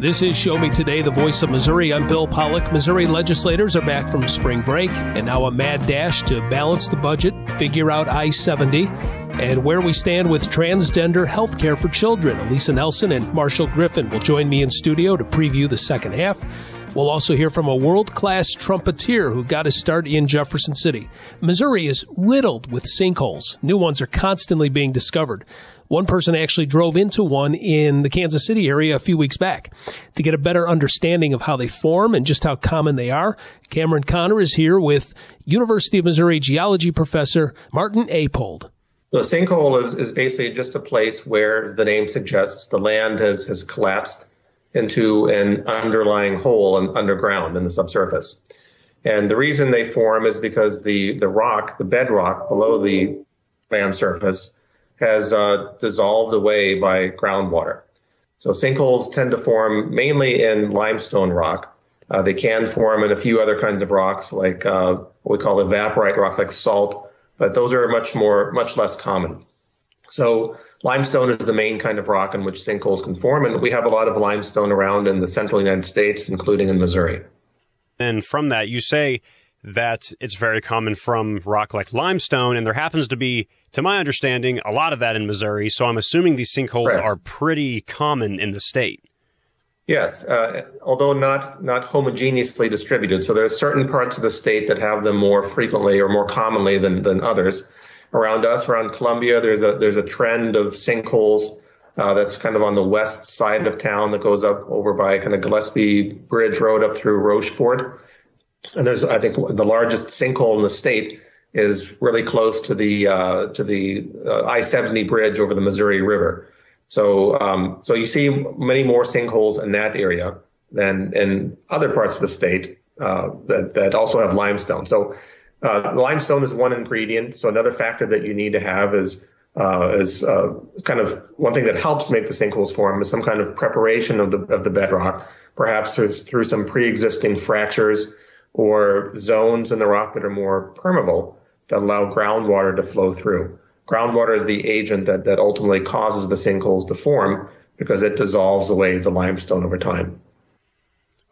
This is Show Me Today, the voice of Missouri. I'm Bill Pollock. Missouri legislators are back from spring break and now a mad dash to balance the budget, figure out I 70, and where we stand with transgender health care for children. Alisa Nelson and Marshall Griffin will join me in studio to preview the second half. We'll also hear from a world class trumpeter who got his start in Jefferson City. Missouri is riddled with sinkholes. New ones are constantly being discovered. One person actually drove into one in the Kansas City area a few weeks back. To get a better understanding of how they form and just how common they are, Cameron Connor is here with University of Missouri geology professor Martin Appold. The sinkhole is, is basically just a place where, as the name suggests, the land has, has collapsed into an underlying hole in, underground in the subsurface. And the reason they form is because the, the rock, the bedrock below the land surface, has uh, dissolved away by groundwater. So sinkholes tend to form mainly in limestone rock. Uh, they can form in a few other kinds of rocks, like uh, what we call evaporite rocks, like salt, but those are much more, much less common. So limestone is the main kind of rock in which sinkholes can form, and we have a lot of limestone around in the central United States, including in Missouri. And from that, you say that it's very common from rock like limestone, and there happens to be, to my understanding, a lot of that in Missouri. So I'm assuming these sinkholes Correct. are pretty common in the state. Yes, uh, although not not homogeneously distributed. So there are certain parts of the state that have them more frequently or more commonly than than others. Around us, around Columbia, there's a there's a trend of sinkholes uh, that's kind of on the west side of town that goes up over by kind of Gillespie Bridge Road up through Rocheport. And there's, I think, the largest sinkhole in the state is really close to the uh, to the uh, I-70 bridge over the Missouri River. So, um, so you see many more sinkholes in that area than in other parts of the state uh, that that also have limestone. So, uh, limestone is one ingredient. So another factor that you need to have is uh, is uh, kind of one thing that helps make the sinkholes form is some kind of preparation of the of the bedrock, perhaps through, through some pre-existing fractures or zones in the rock that are more permeable that allow groundwater to flow through. Groundwater is the agent that, that ultimately causes the sinkholes to form because it dissolves away the limestone over time.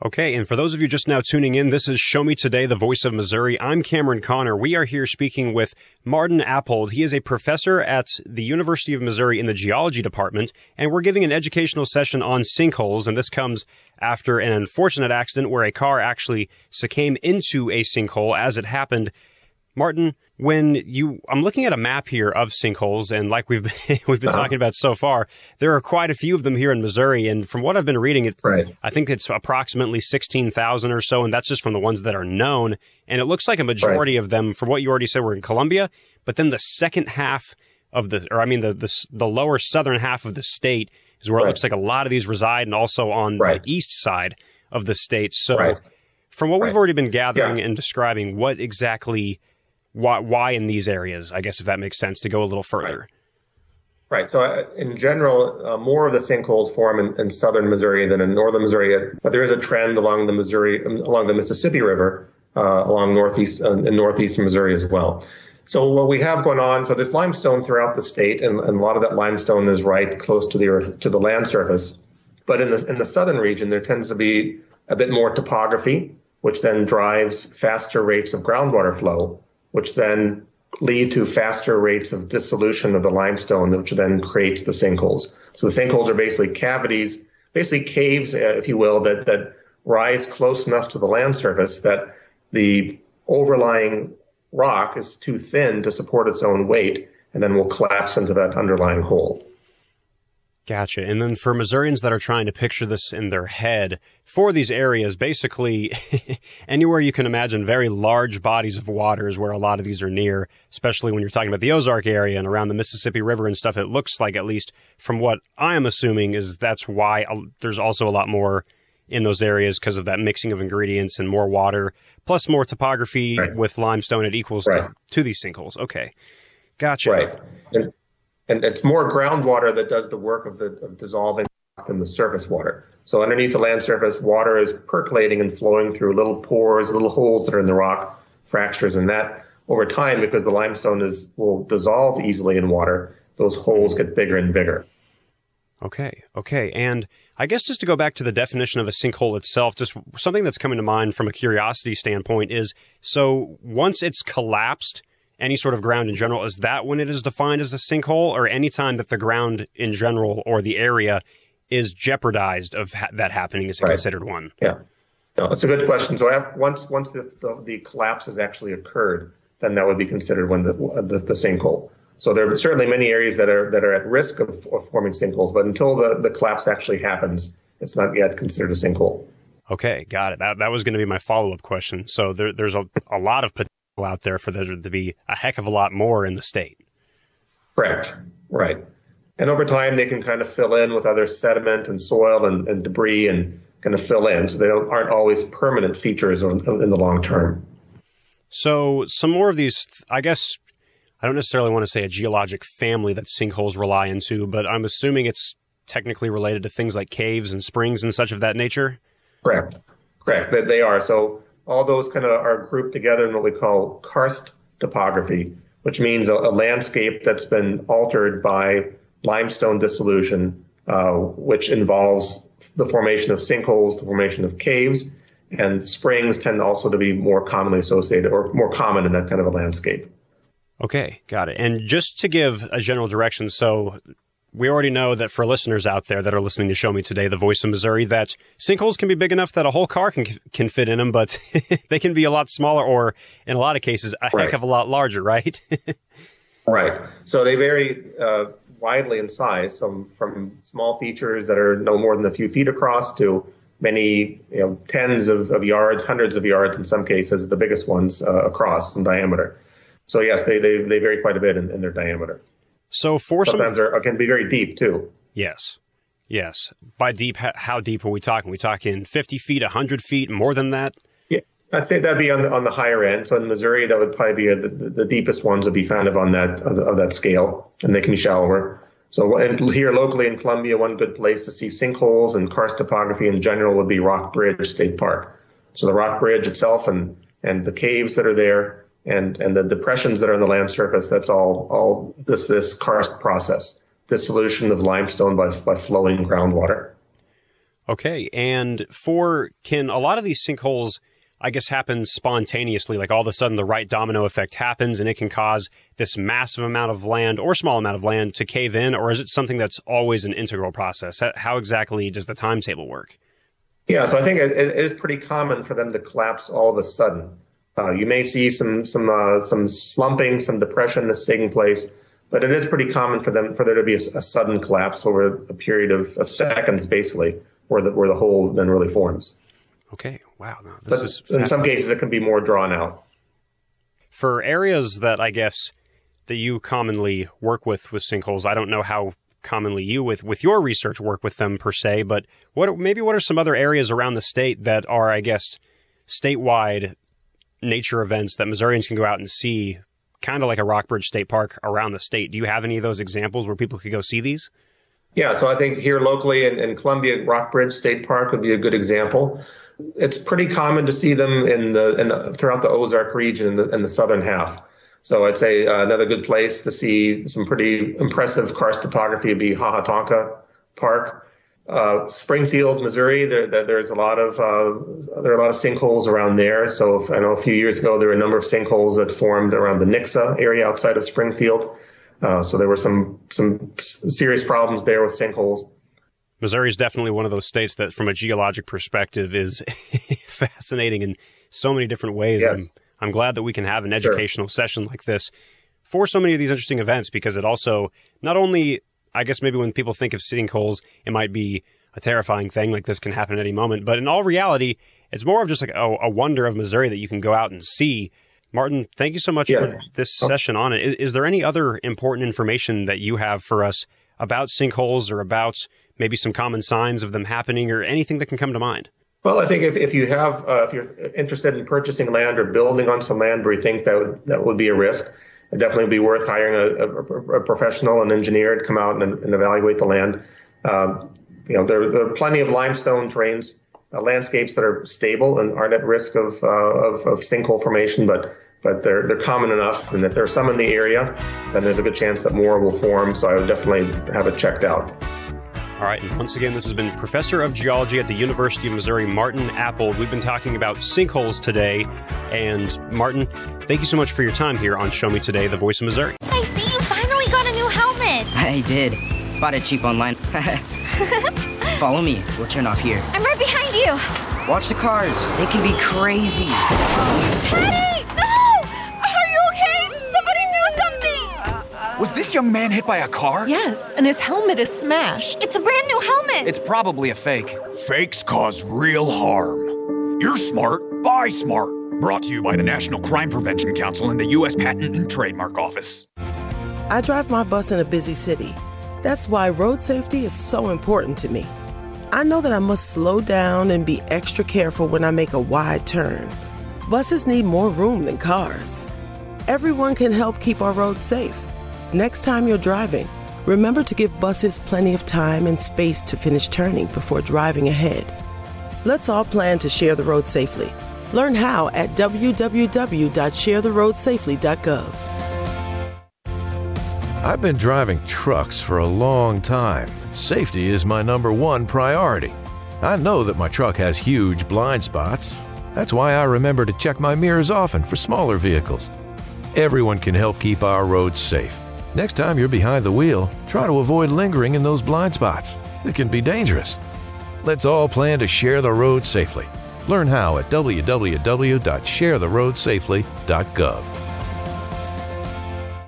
Okay, and for those of you just now tuning in, this is Show Me Today, the voice of Missouri. I'm Cameron Connor. We are here speaking with Martin Appold. He is a professor at the University of Missouri in the geology department, and we're giving an educational session on sinkholes, and this comes after an unfortunate accident where a car actually succumbed into a sinkhole as it happened. Martin, when you I'm looking at a map here of sinkholes and like we've been, we've been uh-huh. talking about so far there are quite a few of them here in Missouri and from what I've been reading it right. I think it's approximately 16,000 or so and that's just from the ones that are known and it looks like a majority right. of them from what you already said were in Columbia but then the second half of the or I mean the the, the lower southern half of the state is where right. it looks like a lot of these reside and also on the east side of the state so from what we've already been gathering yeah. and describing what exactly why why in these areas? I guess if that makes sense to go a little further. Right. right. So uh, in general, uh, more of the sinkholes form in, in, southern Missouri than in northern Missouri, but there is a trend along the Missouri um, along the Mississippi River uh, along northeast uh, in northeastern Missouri as well. So what we have going on, so there's limestone throughout the state, and, and a lot of that limestone is right close to the earth to the land surface. But in the in the southern region, there tends to be a bit more topography, which then drives faster rates of groundwater flow which then lead to faster rates of dissolution of the limestone, which then creates the sinkholes. So the sinkholes are basically cavities, basically caves, uh, if you will, that, that rise close enough to the land surface that the overlying rock is too thin to support its own weight and then will collapse into that underlying hole. Gotcha. And then for Missourians that are trying to picture this in their head, for these areas, basically anywhere you can imagine very large bodies of water is where a lot of these are near, especially when you're talking about the Ozark area and around the Mississippi River and stuff. It looks like, at least from what I am assuming, is that's why there's also a lot more in those areas because of that mixing of ingredients and more water, plus more topography right. with limestone. It equals right. to, to, these sinkholes. Okay. Gotcha. Right. And- and it's more groundwater that does the work of the of dissolving than the surface water. So underneath the land surface, water is percolating and flowing through little pores, little holes that are in the rock, fractures, and that over time, because the limestone is will dissolve easily in water, those holes get bigger and bigger. Okay, okay. And I guess just to go back to the definition of a sinkhole itself, just something that's coming to mind from a curiosity standpoint is so once it's collapsed, any sort of ground in general, is that when it is defined as a sinkhole, or any time that the ground in general or the area is jeopardized of ha- that happening is right. considered one? Yeah. No, that's a good question. So once once the, the, the, collapse has actually occurred, then that would be considered when the, the, the sinkhole. So there are certainly many areas that are that are at risk of, of forming sinkholes, but until the, the collapse actually happens, it's not yet considered a sinkhole. Okay, got it. That that was going to be my follow up question. So there, there's a, a lot of potential out there for there to be a heck of a lot more in the state. Correct. Right. And over time, they can kind of fill in with other sediment and soil and, and debris and kind of fill in. So they aren't always permanent features in the long term. So some more of these, I guess, I don't necessarily want to say a geologic family that sinkholes rely into, but I'm assuming it's technically related to things like caves and springs and such of that nature. Correct. Correct. That they are. So all those kind of are grouped together in what we call karst topography, which means a, a landscape that's been altered by limestone dissolution, uh, which involves the formation of sinkholes, the formation of caves, and springs tend also to be more commonly associated or more common in that kind of a landscape. Okay, got it. And just to give a general direction, so we already know that for listeners out there that are listening to Show Me Today, the voice of Missouri, that sinkholes can be big enough that a whole car can can fit in them, but they can be a lot smaller, or in a lot of cases, a right. heck of a lot larger, right? right. So they vary uh, widely in size, from from small features that are no more than a few feet across to many, you know, tens of, of yards, hundreds of yards in some cases, the biggest ones uh, across in diameter. So yes, they they, they vary quite a bit in, in their diameter. So for sometimes some, are, can be very deep too. Yes, yes. By deep, how deep are we talking? Are we talking fifty feet, hundred feet, more than that? Yeah, I'd say that'd be on the on the higher end. So in Missouri, that would probably be a, the, the deepest ones would be kind of on that of, of that scale, and they can be shallower. So here locally in Columbia, one good place to see sinkholes and karst topography in general would be Rock Bridge State Park. So the Rock Bridge itself and and the caves that are there and and the depressions that are on the land surface. That's all all this this karst process, dissolution of limestone by by flowing groundwater. Okay, and for can a lot of these sinkholes, I guess, happen spontaneously? Like all of a sudden, the right domino effect happens, and it can cause this massive amount of land or small amount of land to cave in, or is it something that's always an integral process? How exactly does the timetable work? Yeah, so I think it, it is pretty common for them to collapse all of a sudden. Uh, you may see some some uh, some slumping, some depression that's taking place, but it is pretty common for them for there to be a, a sudden collapse over a period of, of, seconds, basically, where the where the hole then really forms. Okay, wow. No, but in some cases, it can be more drawn out. For areas that I guess that you commonly work with with sinkholes, I don't know how commonly you with with your research work with them per se, but what maybe what are some other areas around the state that are I guess statewide nature events that Missourians can go out and see, kind of like a Rock Bridge State Park around the state. Do you have any of those examples where people could go see these? Yeah, so I think here locally in, in Columbia, Rock Bridge State Park would be a good example. It's pretty common to see them in the, in the throughout the Ozark region in the, in the southern half. So I'd say uh, another good place to see some pretty impressive karst topography would be Ha Ha Tonka Park uh, Springfield, Missouri, there, there's a lot of uh, there are a lot of sinkholes around there. So if, I know a few years ago there were a number of sinkholes that formed around the Nixa area outside of Springfield. Uh, so there were some some serious problems there with sinkholes. Missouri is definitely one of those states that, from a geologic perspective, is fascinating in so many different ways. Yes. I'm, I'm glad that we can have an educational sure. session like this for so many of these interesting events because it also not only I guess maybe when people think of sinkholes, it might be a terrifying thing like this can happen at any moment. But in all reality, it's more of just like a, a wonder of Missouri that you can go out and see. Martin, thank you so much yeah. for this oh. session on it. Is, is there any other important information that you have for us about sinkholes or about maybe some common signs of them happening or anything that can come to mind? Well, I think if, if you have uh, if you're interested in purchasing land or building on some land where you think that would, that would be a risk, it'd definitely be worth hiring a, a, a professional, an engineer to come out and, and evaluate the land. Um, you know, there, there, are plenty of limestone terrains, uh, landscapes that are stable and aren't at risk of, uh, of, of sinkhole formation, but but they're they're common enough, and if there are some in the area, then there's a good chance that more will form. So I would definitely have it checked out. All right, and once again, this has been Professor of Geology at the University of Missouri, Martin Appold. We've been talking about sinkholes today. And Martin, thank you so much for your time here on Show Me Today, the voice of Missouri. I see you finally got a new helmet. I did. Bought it cheap online. Follow me. We'll turn off here. I'm right behind you. Watch the cars. They can be crazy. Teddy! Was this young man hit by a car? Yes, and his helmet is smashed. It's a brand new helmet. It's probably a fake. Fakes cause real harm. You're smart. Buy smart. Brought to you by the National Crime Prevention Council and the U.S. Patent and Trademark Office. I drive my bus in a busy city. That's why road safety is so important to me. I know that I must slow down and be extra careful when I make a wide turn. Buses need more room than cars. Everyone can help keep our roads safe. Next time you're driving, remember to give buses plenty of time and space to finish turning before driving ahead. Let's all plan to share the road safely. Learn how at www.sharetheroadsafely.gov. I've been driving trucks for a long time. Safety is my number one priority. I know that my truck has huge blind spots. That's why I remember to check my mirrors often for smaller vehicles. Everyone can help keep our roads safe. Next time you're behind the wheel, try to avoid lingering in those blind spots. It can be dangerous. Let's all plan to share the road safely. Learn how at www.sharetheroadsafely.gov.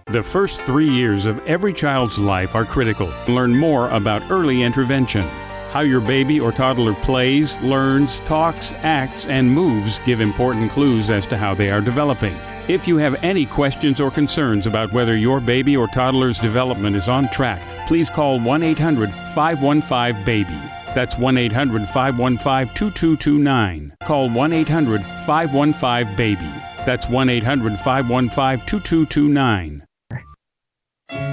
The first three years of every child's life are critical. Learn more about early intervention. How your baby or toddler plays, learns, talks, acts, and moves give important clues as to how they are developing. If you have any questions or concerns about whether your baby or toddler's development is on track, please call 1 800 515 BABY. That's 1 800 515 2229. Call 1 800 515 BABY. That's 1 800 515 2229.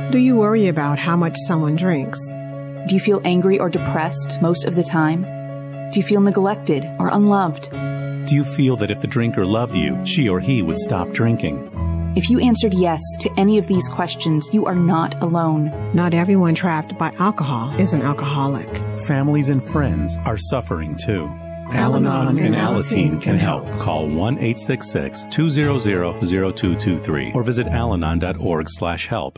Do you worry about how much someone drinks? Do you feel angry or depressed most of the time? Do you feel neglected or unloved? Do you feel that if the drinker loved you, she or he would stop drinking? If you answered yes to any of these questions, you are not alone. Not everyone trapped by alcohol is an alcoholic. Families and friends are suffering too. Al Anon and Alateen can help. Call 1 866 200 0223 or visit alanon.org slash help.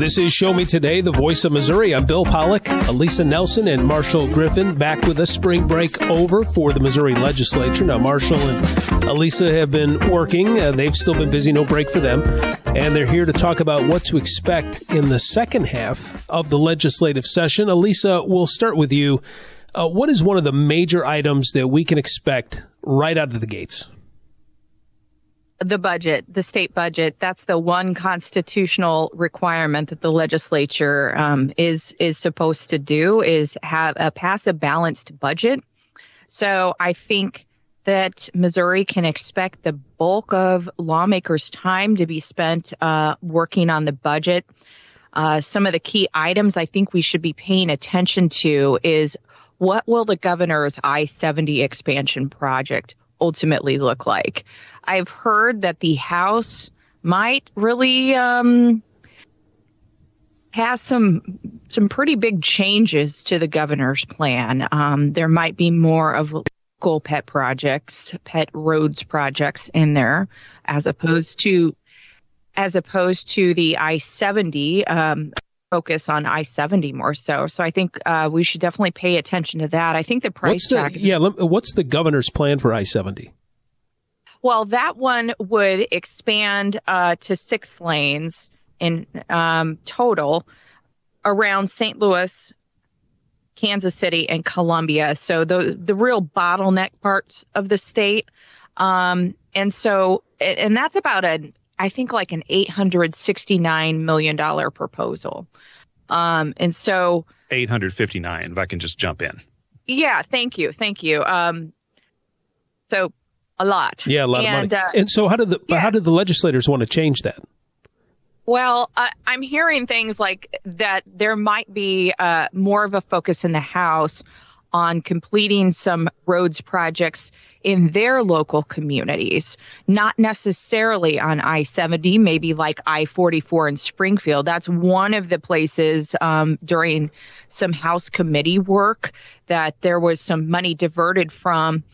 This is Show Me Today, the voice of Missouri. I'm Bill Pollock, Alisa Nelson, and Marshall Griffin back with a spring break over for the Missouri legislature. Now, Marshall and Alisa have been working. Uh, they've still been busy, no break for them. And they're here to talk about what to expect in the second half of the legislative session. Alisa, we'll start with you. Uh, what is one of the major items that we can expect right out of the gates? The budget, the state budget. That's the one constitutional requirement that the legislature um, is is supposed to do is have a pass a balanced budget. So I think that Missouri can expect the bulk of lawmakers' time to be spent uh, working on the budget. Uh, some of the key items I think we should be paying attention to is what will the governor's I-70 expansion project ultimately look like? I've heard that the House might really um, some some pretty big changes to the governor's plan. Um, there might be more of local pet projects, pet roads projects in there, as opposed to as opposed to the I seventy. Um, focus on I seventy more so. So I think uh, we should definitely pay attention to that. I think the price the, tag. Yeah, what's the governor's plan for I seventy? Well, that one would expand uh, to six lanes in um, total around St. Louis, Kansas City, and Columbia. So the the real bottleneck parts of the state, um, and so and that's about a I think like an eight hundred sixty nine million dollar proposal, um, and so 859, if I can just jump in. Yeah, thank you. Thank you. Um, so a lot. Yeah, a lot and, of money. Uh, and so, how did the yeah. how did the legislators want to change that? Well, uh, I'm hearing things like that. There might be uh, more of a focus in the House on completing some roads projects in their local communities, not necessarily on I 70, maybe like I 44 in Springfield. That's one of the places um, during some House committee work that there was some money diverted from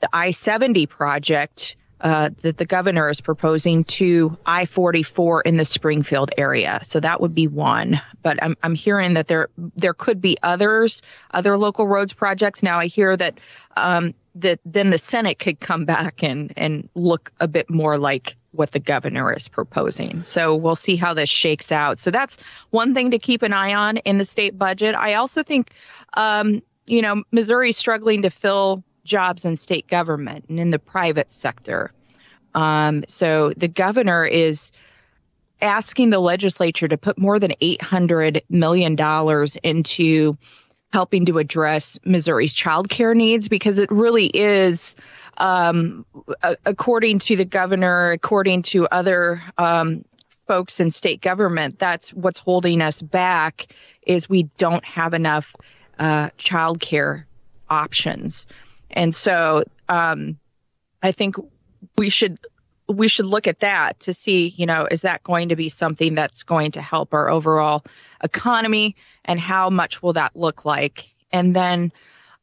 the I 70 project uh, that the governor is proposing to I 44 in the Springfield area. So that would be one. But I'm, I'm hearing that there there could be others, other local roads projects. Now I hear that um, that then the Senate could come back and and look a bit more like what the governor is proposing. So we'll see how this shakes out. So that's one thing to keep an eye on in the state budget. I also think, um, you know, Missouri's struggling to fill jobs in state government and in the private sector. Um, so the governor is asking the legislature to put more than $800 million into helping to address Missouri's child care needs because it really is, um, according to the governor, according to other um, folks in state government, that's what's holding us back is we don't have enough uh, child care options. And so um, I think we should we should look at that to see, you know, is that going to be something that's going to help our overall economy and how much will that look like? And then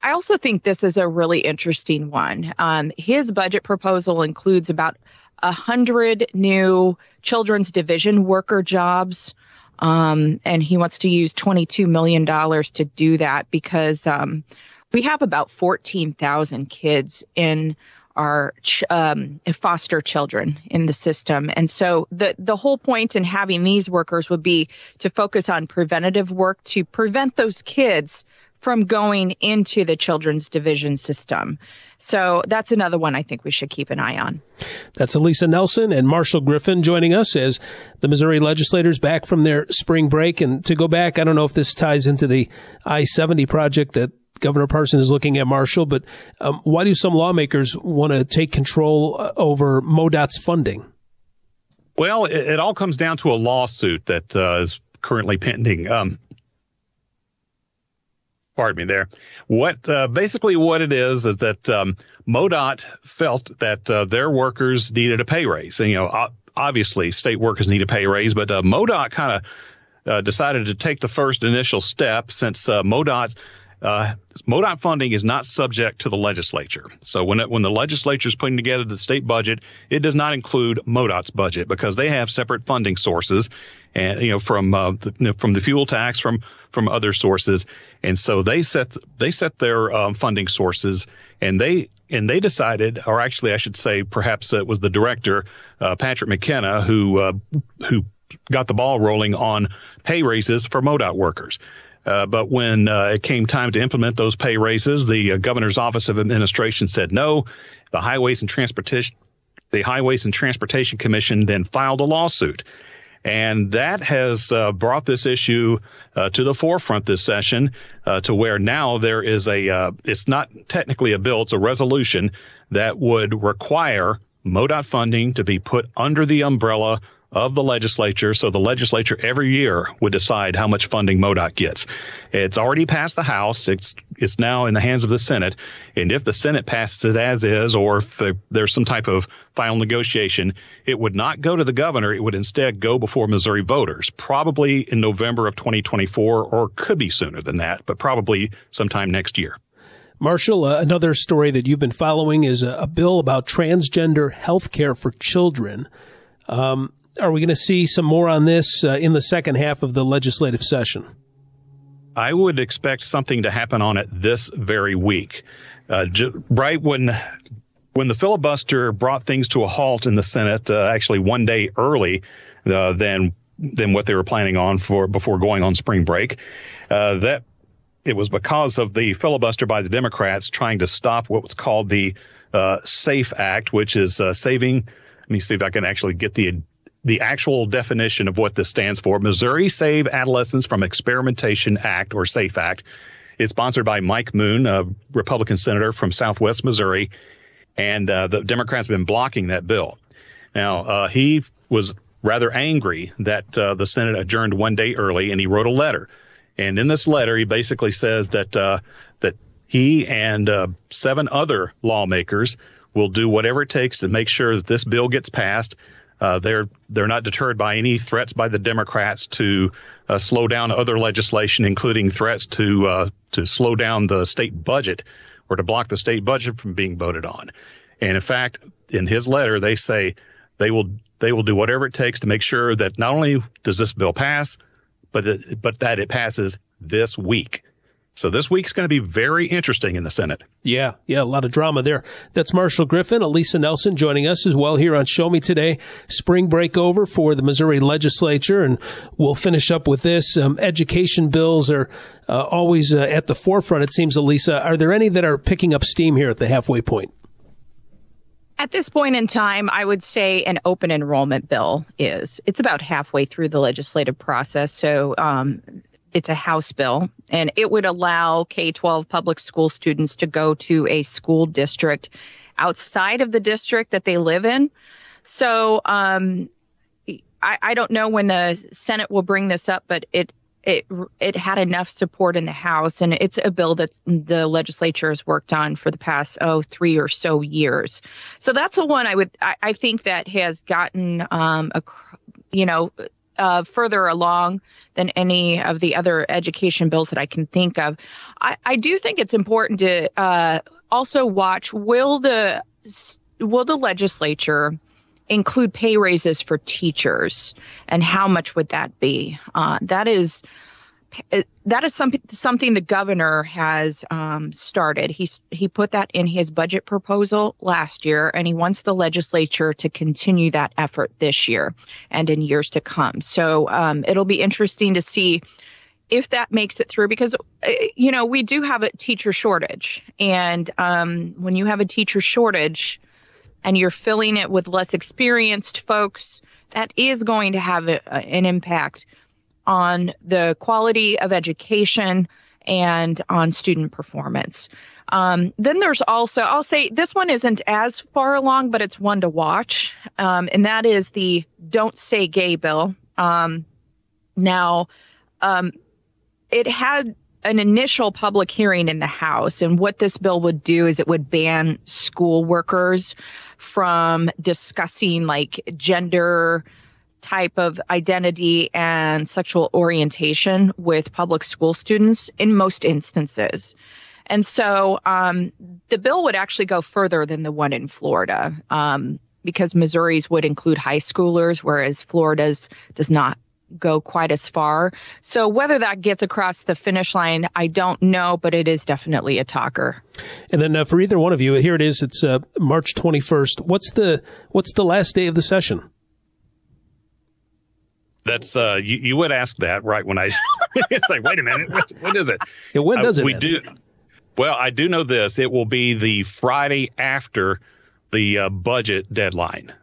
I also think this is a really interesting one. Um, his budget proposal includes about a hundred new children's division worker jobs. Um, and he wants to use $22 million to do that because, um, we have about 14,000 kids in our um, foster children in the system. And so the, the whole point in having these workers would be to focus on preventative work to prevent those kids from going into the children's division system. So that's another one I think we should keep an eye on. That's Alisa Nelson and Marshall Griffin joining us as the Missouri legislators back from their spring break. And to go back, I don't know if this ties into the I 70 project that Governor Parson is looking at Marshall, but um, why do some lawmakers want to take control uh, over MoDOT's funding? Well, it, it all comes down to a lawsuit that uh, is currently pending. Um, pardon me there. What uh, basically what it is is that um, MoDOT felt that uh, their workers needed a pay raise. And, you know, obviously state workers need a pay raise, but uh, MoDOT kind of uh, decided to take the first initial step since uh, MoDOT uh, MoDOT funding is not subject to the legislature. So when it, when the legislature is putting together the state budget, it does not include MoDOT's budget because they have separate funding sources, and you know from uh, the, you know, from the fuel tax from from other sources, and so they set they set their um, funding sources, and they and they decided, or actually I should say, perhaps it was the director uh, Patrick McKenna who uh, who got the ball rolling on pay raises for MoDOT workers. Uh, but when uh, it came time to implement those pay raises, the uh, governor's office of administration said no. The highways and transportation, the Highways and Transportation Commission then filed a lawsuit. And that has uh, brought this issue uh, to the forefront this session to where now there is a, it's not technically a bill, it's a resolution that would require MoDOT funding to be put under the umbrella of the legislature. So the legislature every year would decide how much funding MoDOT gets. It's already passed the House. It's it's now in the hands of the Senate. And if the Senate passes it as is, or if there's some type of final negotiation, it would not go to the governor. It would instead go before Missouri voters, probably in November of 2024, or could be sooner than that, but probably sometime next year. Marshall, uh, another story that you've been following is a, a bill about transgender health care for children. Um, are we going to see some more on this uh, in the second half of the legislative session? I would expect something to happen on it this very week. Uh, right when when the filibuster brought things to a halt in the Senate, uh, actually one day early uh, than than what they were planning on for before going on spring break, uh, that it was because of the filibuster by the Democrats trying to stop what was called the uh, SAFE Act, which is saving. Let me see if I can actually get the the actual definition of what this stands for. Missouri Save Adolescents from Experimentation Act, or SAFE Act, is sponsored by Mike Moon, a Republican senator from Southwest Missouri, and uh, the Democrats have been blocking that bill. Now, uh, he was rather angry that uh, the Senate adjourned one day early, and he wrote a letter. And in this letter, he basically says that uh, that he and uh, seven other lawmakers will do whatever it takes to make sure that this bill gets passed. Uh, they're they're not deterred by any threats by the Democrats to uh, slow down other legislation, including threats to uh, to slow down the state budget or to block the state budget from being voted on. And in fact, in his letter, they say they will they will do whatever it takes to make sure that not only does this bill pass, but it, but that it passes this week. So this week's going to be very interesting in the Senate. Yeah, yeah, a lot of drama there. That's Marshall Griffin, Alisa Nelson joining us as well here on Show Me Today. Spring break over for the Missouri legislature, and we'll finish up with this. Um, education bills are uh, always uh, at the forefront, it seems, Alisa. Are there any that are picking up steam here at the halfway point? At this point in time, I would say an open enrollment bill is. It's about halfway through the legislative process. So um, it's a House bill, and it would allow K 12 public school students to go to a school district outside of the district that they live in. So um, I, I don't know when the Senate will bring this up, but it it it had enough support in the House, and it's a bill that the legislature has worked on for the past oh three or so years. So that's the one I would I, I think that has gotten um a you know uh, further along than any of the other education bills that I can think of. I, I do think it's important to uh, also watch will the will the legislature include pay raises for teachers and how much would that be? Uh, that is that is something something the governor has um, started. He he put that in his budget proposal last year, and he wants the legislature to continue that effort this year and in years to come. So um, it'll be interesting to see if that makes it through because uh, you know we do have a teacher shortage, and um, when you have a teacher shortage and you're filling it with less experienced folks, that is going to have a, an impact on the quality of education and on student performance. Um, then there's also, I'll say this one isn't as far along, but it's one to watch. Um, and that is the Don't Say Gay bill. Um, now, um, it had an initial public hearing in the House, and what this bill would do is it would ban school workers from discussing like gender type of identity and sexual orientation with public school students in most instances. And so um, the bill would actually go further than the one in Florida um, because Missouri's would include high schoolers, whereas Florida's does not go quite as far. So whether that gets across the finish line, I don't know, but it is definitely a talker. And then uh, for either one of you, here it is. It's uh, March 21st. What's the what's the last day of the session? That's uh, you, you would ask that right when I. it's like, wait a minute, what, what is it? Yeah, when does uh, it? We end? do. Well, I do know this. It will be the Friday after the uh, budget deadline.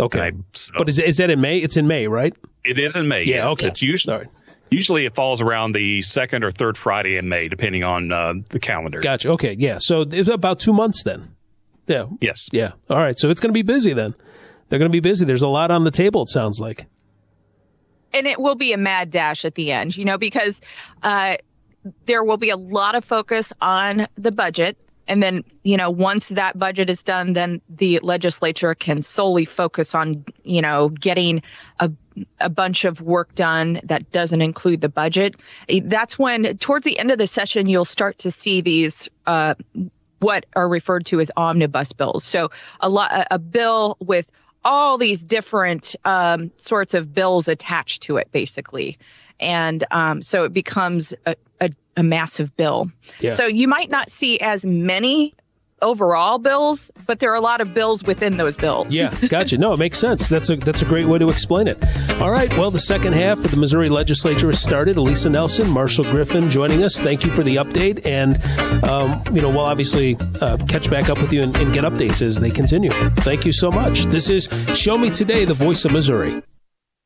Okay, I, so, but is is that in May? It's in May, right? It is in May. Yeah. Yes. Okay. It's usually. Usually it falls around the second or third Friday in May, depending on uh, the calendar. Gotcha. Okay. Yeah. So it's about two months then. Yeah. Yes. Yeah. All right. So it's going to be busy then. They're going to be busy. There's a lot on the table. It sounds like and it will be a mad dash at the end, you know, because uh, there will be a lot of focus on the budget. And then, you know, once that budget is done, then the legislature can solely focus on, you know, getting a, a bunch of work done that doesn't include the budget. That's when, towards the end of the session, you'll start to see these, uh, what are referred to as omnibus bills. So a lot, a bill with all these different um, sorts of bills attached to it, basically. And um, so it becomes a, a, a massive bill. Yeah. So you might not see as many overall bills, but there are a lot of bills within those bills. Yeah, gotcha. No, it makes sense. That's a that's a great way to explain it. All right. Well, the second half of the Missouri legislature has started. Alisa Nelson, Marshall Griffin joining us. Thank you for the update, and um, you know we'll obviously uh, catch back up with you and, and get updates as they continue. Thank you so much. This is Show Me Today, the voice of Missouri.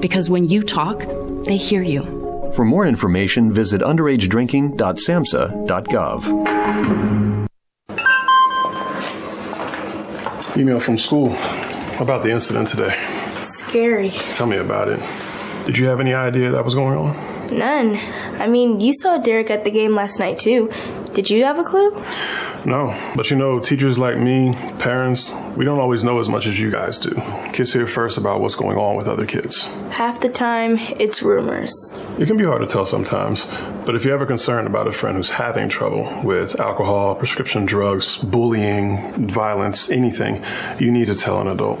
because when you talk, they hear you. For more information, visit underagedrinking.samhsa.gov. Email from school about the incident today. Scary. Tell me about it. Did you have any idea that was going on? None. I mean, you saw Derek at the game last night too. Did you have a clue? No, but you know, teachers like me, parents, we don't always know as much as you guys do. Kids hear first about what's going on with other kids. Half the time, it's rumors. It can be hard to tell sometimes, but if you're ever concerned about a friend who's having trouble with alcohol, prescription drugs, bullying, violence, anything, you need to tell an adult.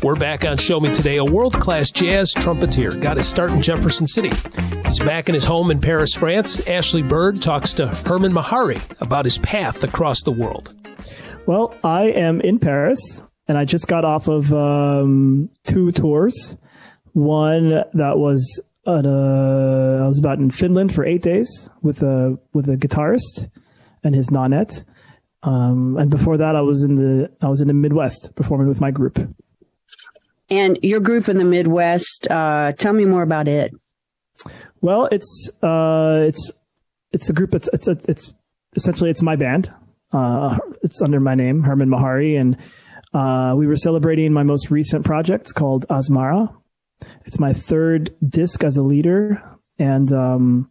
We're back on Show Me Today. A world class jazz trumpeter got his start in Jefferson City. He's back in his home in Paris, France. Ashley Bird talks to Hermon Mehari about his path across the world. Well, I am in Paris, and I just got off of um, two tours. One that was at a, I was about in Finland for eight days with a with a guitarist and his nonet. Um, and before that, I was in the I was in the Midwest performing with my group. And your group in the Midwest, uh, tell me more about it. Well, it's uh, it's it's a group. It's it's it's essentially it's my band. Uh, it's under my name, Hermon Mehari, and uh, we were celebrating my most recent project called Asmara. It's my third disc as a leader, and um,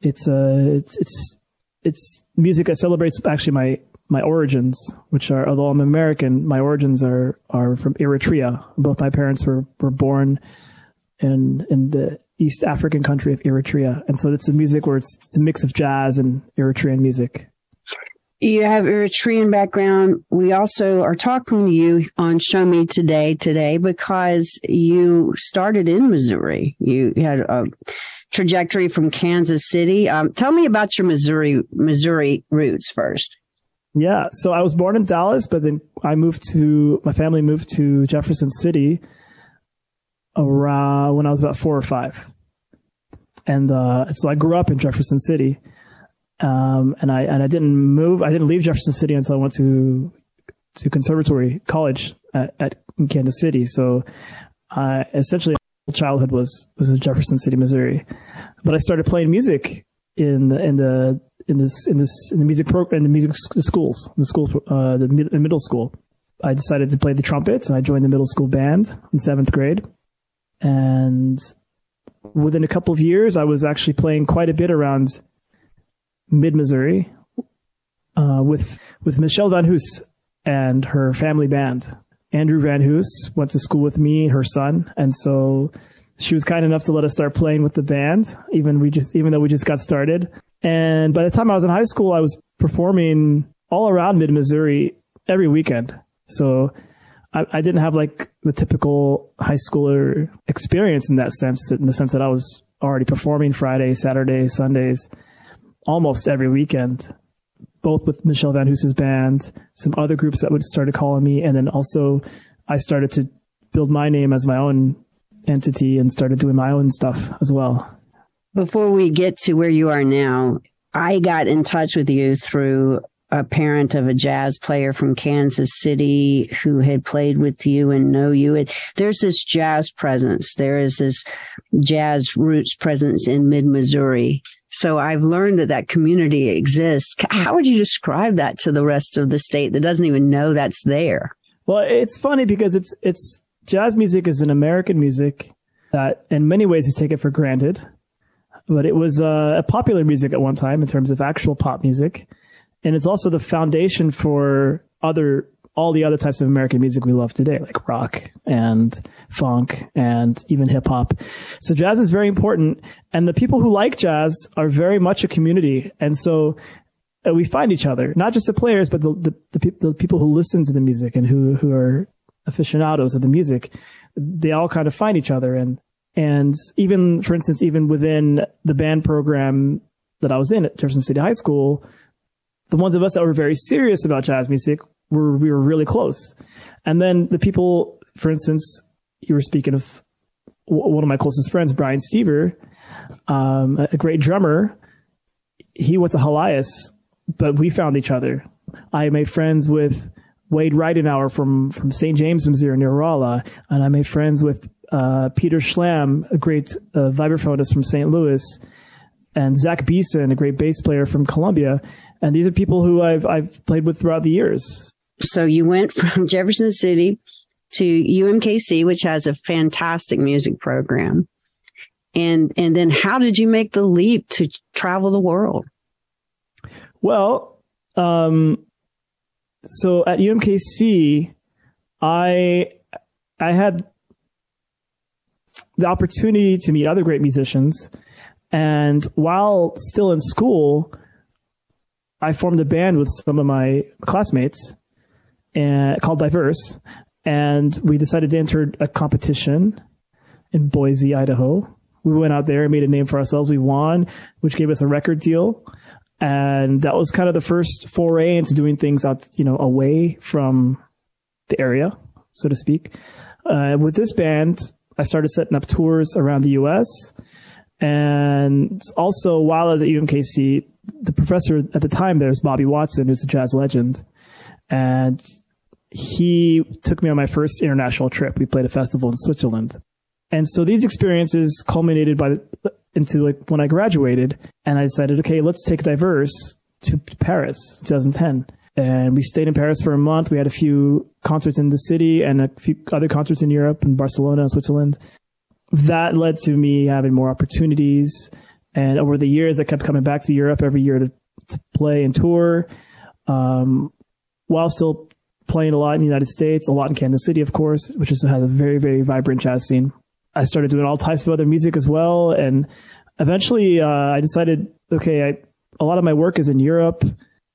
it's uh, it's it's it's music that celebrates actually my my origins, which are although I'm American, my origins are are from Eritrea. Both my parents were were born in in the East African country of Eritrea, and so it's a music where it's a mix of jazz and Eritrean music. You have Eritrean background. We also are talking to you on Show Me Today today because you started in Missouri. You had a trajectory from Kansas City. Um, tell me about your Missouri Missouri roots first. Yeah, so I was born in Dallas, but then I moved to my family moved to Jefferson City around when I was about four or five, and uh, so I grew up in Jefferson City. Um, and I and I didn't move. I didn't leave Jefferson City until I went to to conservatory college at, at Kansas City. So, uh, essentially, my childhood was was in Jefferson City, Missouri. But I started playing music in the in the in this in this in the music program in the music the schools the school uh, the mid, middle school. I decided to play the trumpet, and I joined the middle school band in seventh grade. And within a couple of years, I was actually playing quite a bit around mid Missouri uh, with with Michelle Van Hoos and her family band. Andrew Van Hoos went to school with me, her son, and so she was kind enough to let us start playing with the band, even we just even though we just got started. And by the time I was in high school, I was performing all around mid Missouri every weekend. So I, I, didn't have like the typical high schooler experience in that sense, in the sense that I was already performing Friday, Saturday, Sundays, almost every weekend, both with Michelle Van Hoos's band, some other groups that would started calling me, and then also I started to build my name as my own entity and started doing my own stuff as well. Before we get to where you are now, I got in touch with you through a parent of a jazz player from Kansas City who had played with you and know you. there's this jazz presence. There is this jazz roots presence in mid Missouri. So I've learned that that community exists. How would you describe that to the rest of the state that doesn't even know that's there? Well, it's funny because it's, it's jazz music is an American music that in many ways is taken for granted but it was uh, a popular music at one time in terms of actual pop music, and it's also the foundation for other all the other types of American music we love today, like rock and funk and even hip hop. So jazz is very important, and the people who like jazz are very much a community, and so uh, we find each other, not just the players, but the the, the, pe- the people who listen to the music and who who are aficionados of the music. They all kind of find each other, and and even, for instance, even within the band program that I was in at Jefferson City High School, the ones of us that were very serious about jazz music were, we were really close. And then the people, for instance, you were speaking of one of my closest friends, Brian Stever, um, a great drummer. He went to Helias, but we found each other. I made friends with Wade Ridenour from, from St. James, Missouri near Rolla, and I made friends with uh, Peter Schlamb, a great uh, vibraphonist from St. Louis, and Zach Beeson, a great bass player from Columbia. And these are people who I've I've played with throughout the years. So you went from Jefferson City to UMKC, which has a fantastic music program. And and then how did you make the leap to travel the world? Well, um, so at UMKC, I I had the opportunity to meet other great musicians. And while still in school, I formed a band with some of my classmates and called Diverse. And we decided to enter a competition in Boise, Idaho. We went out there and made a name for ourselves. We won, which gave us a record deal. And that was kind of the first foray into doing things out, you know, away from the area, so to speak. Uh, with this band, I started setting up tours around the U.S. And also, while I was at UMKC, the professor at the time there was Bobby Watson, who's a jazz legend, and he took me on my first international trip. We played a festival in Switzerland, and so these experiences culminated by into like when I graduated, and I decided, okay, let's take diverse to Paris, 2010 and we stayed in Paris for a month. We had a few concerts in the city and a few other concerts in Europe and Barcelona and Switzerland. That led to me having more opportunities. And over the years, I kept coming back to Europe every year to, to play and tour. Um, while still playing a lot in the United States, a lot in Kansas City, of course, which is, has a very, very vibrant jazz scene. I started doing all types of other music as well. And eventually, uh, I decided, okay, I, a lot of my work is in Europe.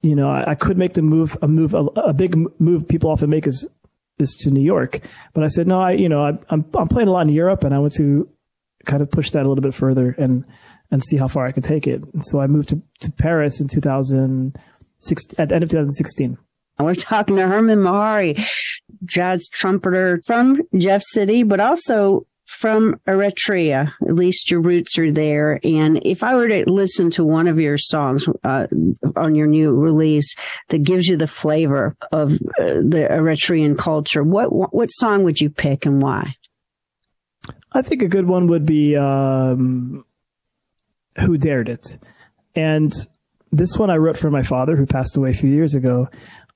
You know, I, I could make the move, a move, a, a, big move people often make is, is to New York. But I said, no, I, you know, I, I'm, I'm playing a lot in Europe and I want to kind of push that a little bit further and, and see how far I could take it. And so I moved to, to Paris in 2006, at the end of 2016. We're talking to Hermon Mehari, jazz trumpeter from Jeff City, but also from Eritrea. At least your roots are there. And if I were to listen to one of your songs uh, on your new release that gives you the flavor of uh, the Eritrean culture, what what song would you pick and why? I think a good one would be um, "Who Dared It," and this one I wrote for my father, who passed away a few years ago.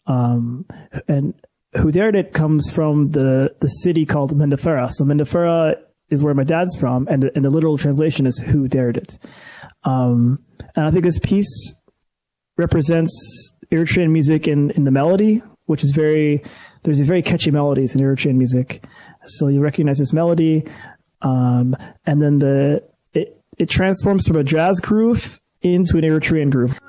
Um, and who dared it comes from the, the city called Mendefera. So Mendefera is where my dad's from, and the, and the literal translation is who dared it. Um, and I think this piece represents Eritrean music in, in the melody, which is very, there's a very catchy melodies in Eritrean music. So you recognize this melody. Um, and then the, it, it transforms from a jazz groove into an Eritrean groove.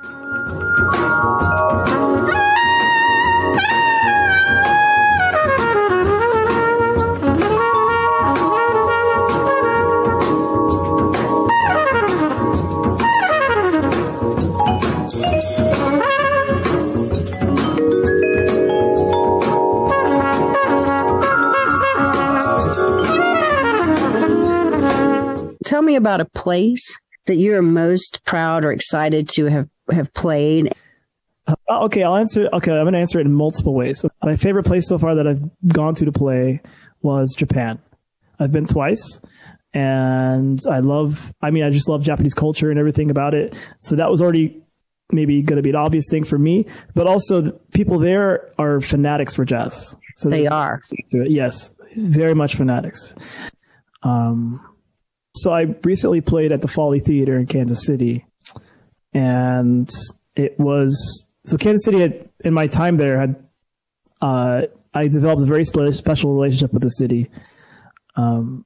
Me about a place that you're most proud or excited to have, have played. Uh, okay, I'll answer. Okay, I'm going to answer it in multiple ways. My favorite place so far that I've gone to to play was Japan. I've been twice and I love, I mean, I just love Japanese culture and everything about it. So that was already maybe going to be an obvious thing for me, but also the people there are fanatics for jazz. So they are. Yes, very much fanatics. Um, so I recently played at the Folly Theater in Kansas City, and it was so Kansas City had in my time there had uh, I developed a very special relationship with the city, um,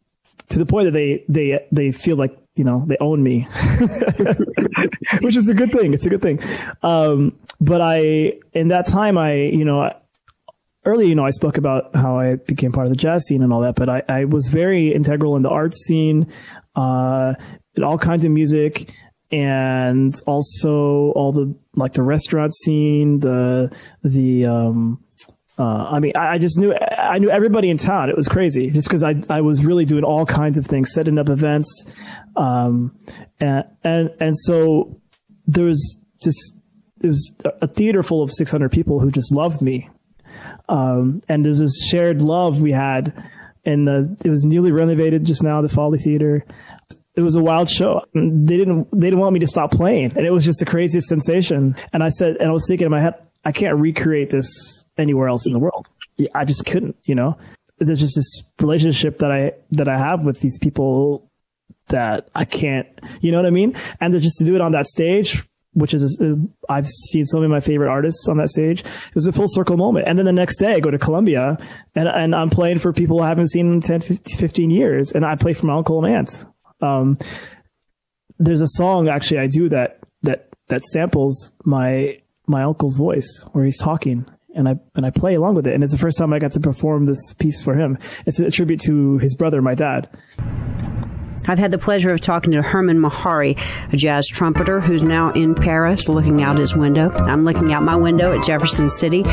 to the point that they they they feel like you know they own me, which is a good thing. It's a good thing. Um, but I in that time I you know earlier, you know, I spoke about how I became part of the jazz scene and all that, but I, I was very integral in the art scene, uh, all kinds of music and also all the, like the restaurant scene, the, the, um, uh, I mean, I, just knew I knew everybody in town. It was crazy, just because I I was really doing all kinds of things, setting up events, um, and and and so there was just it was a theater full of 600 people who just loved me um, and there's this shared love we had. And the it was newly renovated just now, the Folly Theater. It was a wild show. They didn't they didn't want me to stop playing, and it was just the craziest sensation. And I said, and I was thinking in my head, I can't recreate this anywhere else in the world. I just couldn't, you know. There's just this relationship that I that I have with these people that I can't, you know what I mean? And just to do it on that stage which is I've seen some of my favorite artists on that stage. It was a full circle moment. And then the next day I go to Columbia and, and I'm playing for people I haven't seen in 10, 15 years. And I play for my uncle and aunts. Um, there's a song actually I do that, that, that samples my, my uncle's voice where he's talking and I, and I play along with it. And it's the first time I got to perform this piece for him. It's a tribute to his brother, my dad. I've had the pleasure of talking to Hermon Mehari, a jazz trumpeter who's now in Paris looking out his window. I'm looking out my window at Jefferson City.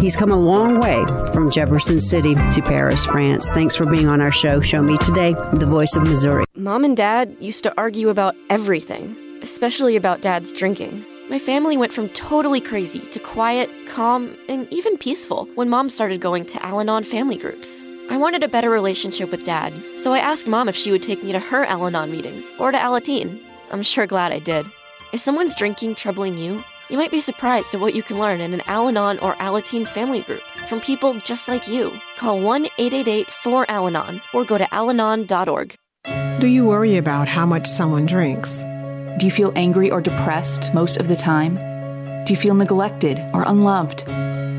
He's come a long way from Jefferson City to Paris, France. Thanks for being on our show. Show Me Today, the voice of Missouri. Mom and Dad used to argue about everything, especially about Dad's drinking. My family went from totally crazy to quiet, calm, and even peaceful when Mom started going to Al Anon family groups. I wanted a better relationship with Dad, so I asked Mom if she would take me to her Al Anon meetings or to Alateen. I'm sure glad I did. If someone's drinking troubling you, you might be surprised at what you can learn in an Al Anon or Alateen family group from people just like you. Call 1 888 4 Al Anon or go to alanon.org. Do you worry about how much someone drinks? Do you feel angry or depressed most of the time? Do you feel neglected or unloved?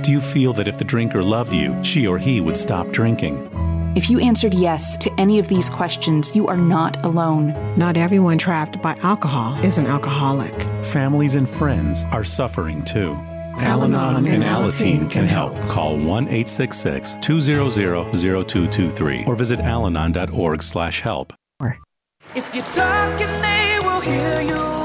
Do you feel that if the drinker loved you, she or he would stop drinking? If you answered yes to any of these questions, you are not alone. Not everyone trapped by alcohol is an alcoholic. Families and friends are suffering too. Al Anon and Alateen can help. Call 1 866 200 0223 or visit alanon.org slash help. If you're talking, they will hear you.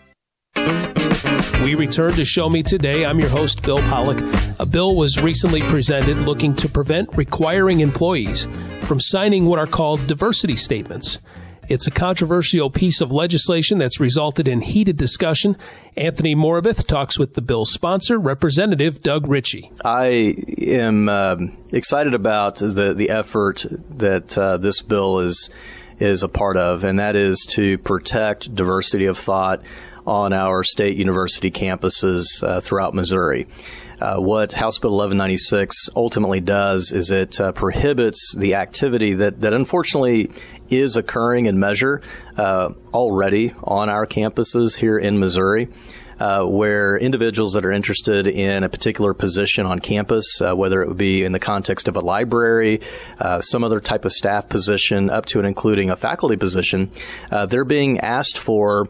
We return to Show Me Today. I'm your host, Bill Pollock. A bill was recently presented looking to prevent requiring employees from signing what are called diversity statements. It's a controversial piece of legislation that's resulted in heated discussion. Anthony Moravith talks with the bill's sponsor, Representative Doug Richey. I am uh, excited about the, the effort that uh, this bill is is a part of, and that is to protect diversity of thought on our state university campuses uh, throughout Missouri. Uh, what House Bill 1196 ultimately does is it uh, prohibits the activity that, that unfortunately is occurring in measure uh, already on our campuses here in Missouri. Uh, where individuals that are interested in a particular position on campus, uh, whether it would be in the context of a library, uh, some other type of staff position, up to and including a faculty position, uh, they're being asked for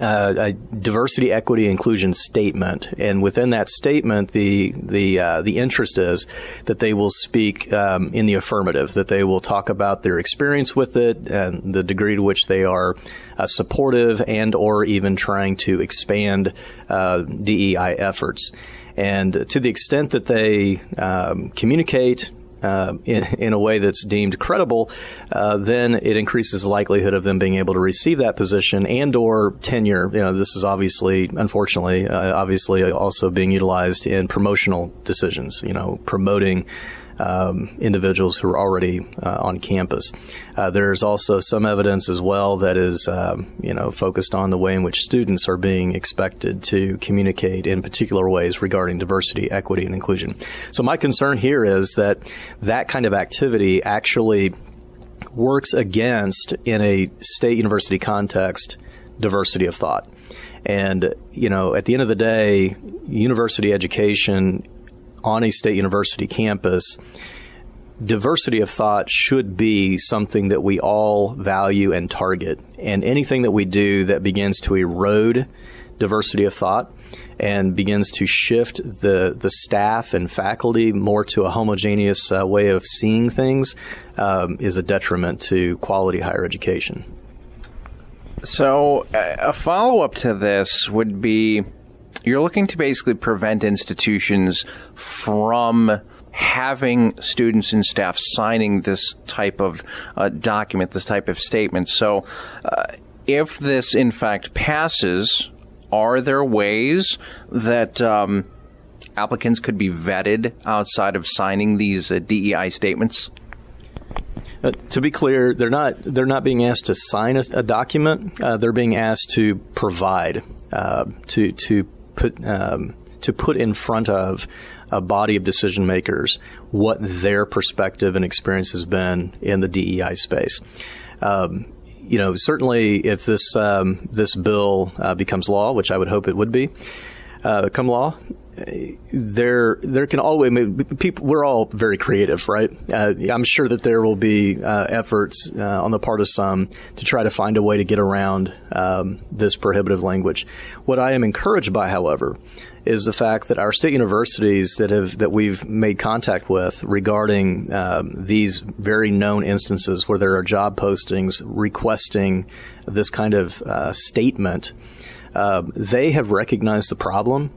uh, a diversity, equity, inclusion statement, and within that statement, the the uh, the interest is that they will speak um, in the affirmative, that they will talk about their experience with it and the degree to which they are uh, supportive and or even trying to expand uh, DEI efforts. And to the extent that they um, communicate uh, in, in, a way that's deemed credible, uh, then it increases the likelihood of them being able to receive that position and or tenure. You know, this is obviously, unfortunately, uh, obviously also being utilized in promotional decisions. You know, promoting um, individuals who are already uh, on campus. Uh, there's also some evidence as well that is, um, you know, focused on the way in which students are being expected to communicate in particular ways regarding diversity, equity, and inclusion. So my concern here is that that kind of activity actually works against, in a state university context, diversity of thought. And, you know, at the end of the day, university education on a state university campus, diversity of thought should be something that we all value and target. And anything that we do that begins to erode diversity of thought and begins to shift the, the staff and faculty more to a homogeneous uh, way of seeing things um, is a detriment to quality higher education. So, a follow up to this would be you're looking to basically prevent institutions from having students and staff signing this type of uh, document, this type of statement. So, uh, if this in fact passes, are there ways that um, applicants could be vetted outside of signing these uh, DEI statements? Uh, to be clear, they're not they're not being asked to sign a, a document. Uh, they're being asked to provide uh, to to put um, to put in front of a body of decision makers what their perspective and experience has been in the DEI space. Um, you know, certainly if this um, this bill uh, becomes law, which I would hope it would be, uh, come law, there there can always people we're all very creative right? Uh, i'm sure that there will be uh, efforts uh, on the part of some to try to find a way to get around um, this prohibitive language. What i am encouraged by however is the fact that our state universities that have that we've made contact with regarding um, these very known instances where there are job postings requesting this kind of uh, statement uh, they have recognized the problem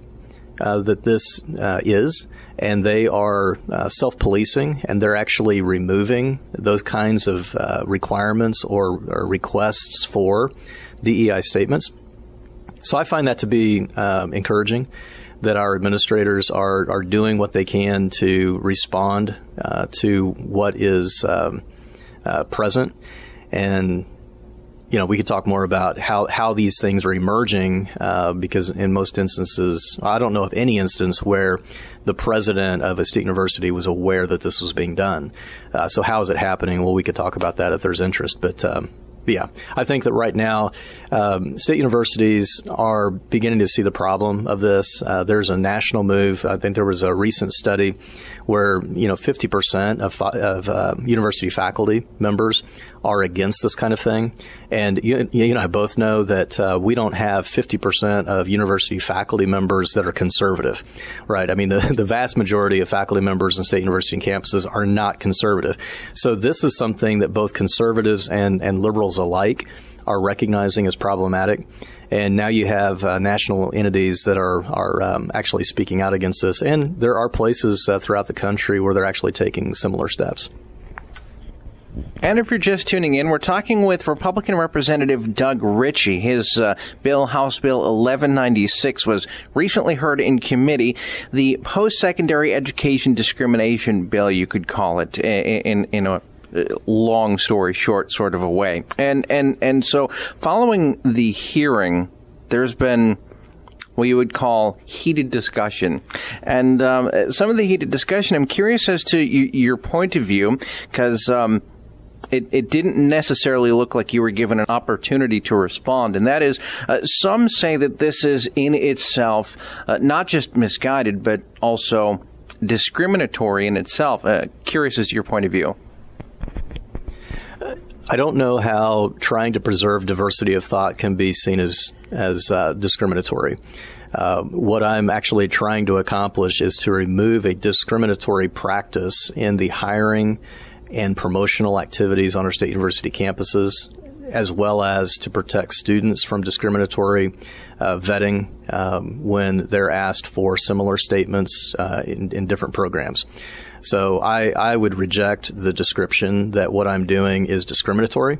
uh, that this uh, is, and they are uh, self policing and they're actually removing those kinds of uh, requirements or, or, requests for DEI statements. So I find that to be um, encouraging that our administrators are, are doing what they can to respond uh, to what is um, present and you know, we could talk more about how, how these things are emerging uh, because in most instances, I don't know of any instance where the president of a state university was aware that this was being done. Uh, so how is it happening? Well, we could talk about that if there's interest, but. Um, yeah, I think that right now, um, state universities are beginning to see the problem of this. Uh, there's a national move. I think there was a recent study where you know 50% of, of uh, university faculty members are against this kind of thing, and you, you and I both know that uh, we don't have 50% of university faculty members that are conservative, right? I mean, the, the vast majority of faculty members in state university campuses are not conservative. So this is something that both conservatives and, and liberals alike are recognizing as problematic and now you have uh, national entities that are are um, actually speaking out against this, and there are places uh, throughout the country where they're actually taking similar steps. And if you're just tuning in, we're talking with Republican Representative Doug Richey. His uh, bill, House Bill 1196, was recently heard in committee. The post-secondary education discrimination bill, you could call it, in in a long story short sort of a way. And and and so following the hearing, there's been what you would call heated discussion. And um, some of the heated discussion, I'm curious as to your point of view, because um, it, it, didn't necessarily look like you were given an opportunity to respond. And that is, uh, some say that this is in itself uh, not just misguided, but also discriminatory in itself. Uh, curious as to your point of view. I don't know how trying to preserve diversity of thought can be seen as as uh, discriminatory. Uh, what I'm actually trying to accomplish is to remove a discriminatory practice in the hiring and promotional activities on our state university campuses, as well as to protect students from discriminatory uh, vetting um, when they're asked for similar statements uh, in, in different programs. So I, I would reject the description that what I'm doing is discriminatory.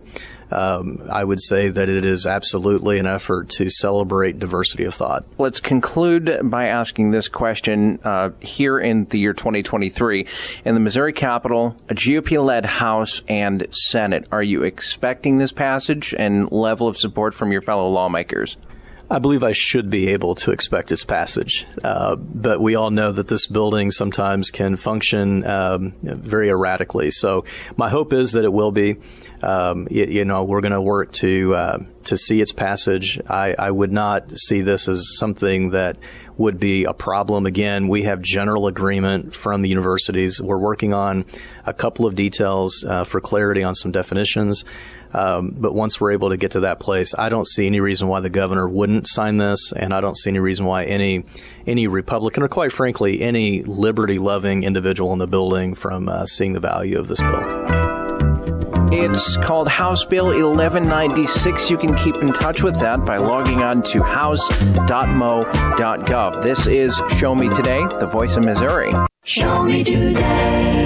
Um, I would say that it is absolutely an effort to celebrate diversity of thought. Let's conclude by asking this question uh, here in the year 2023. In the Missouri Capitol, a GOP led House and Senate, are you expecting this passage and level of support from your fellow lawmakers? I believe I should be able to expect its passage, uh, but we all know that this building sometimes can function um, very erratically. So my hope is that it will be. Um, you, know, we're going to work to uh, to see its passage. I, I would not see this as something that would be a problem. Again, we have general agreement from the universities. We're working on a couple of details uh, for clarity on some definitions. Um, but once we're able to get to that place, I don't see any reason why the governor wouldn't sign this, and I don't see any reason why any any Republican or quite frankly any liberty loving individual in the building from uh, seeing the value of this bill. It's called House Bill 1196. You can keep in touch with that by logging on to house.mo.gov. This is Show Me Today, the voice of Missouri. Show me today.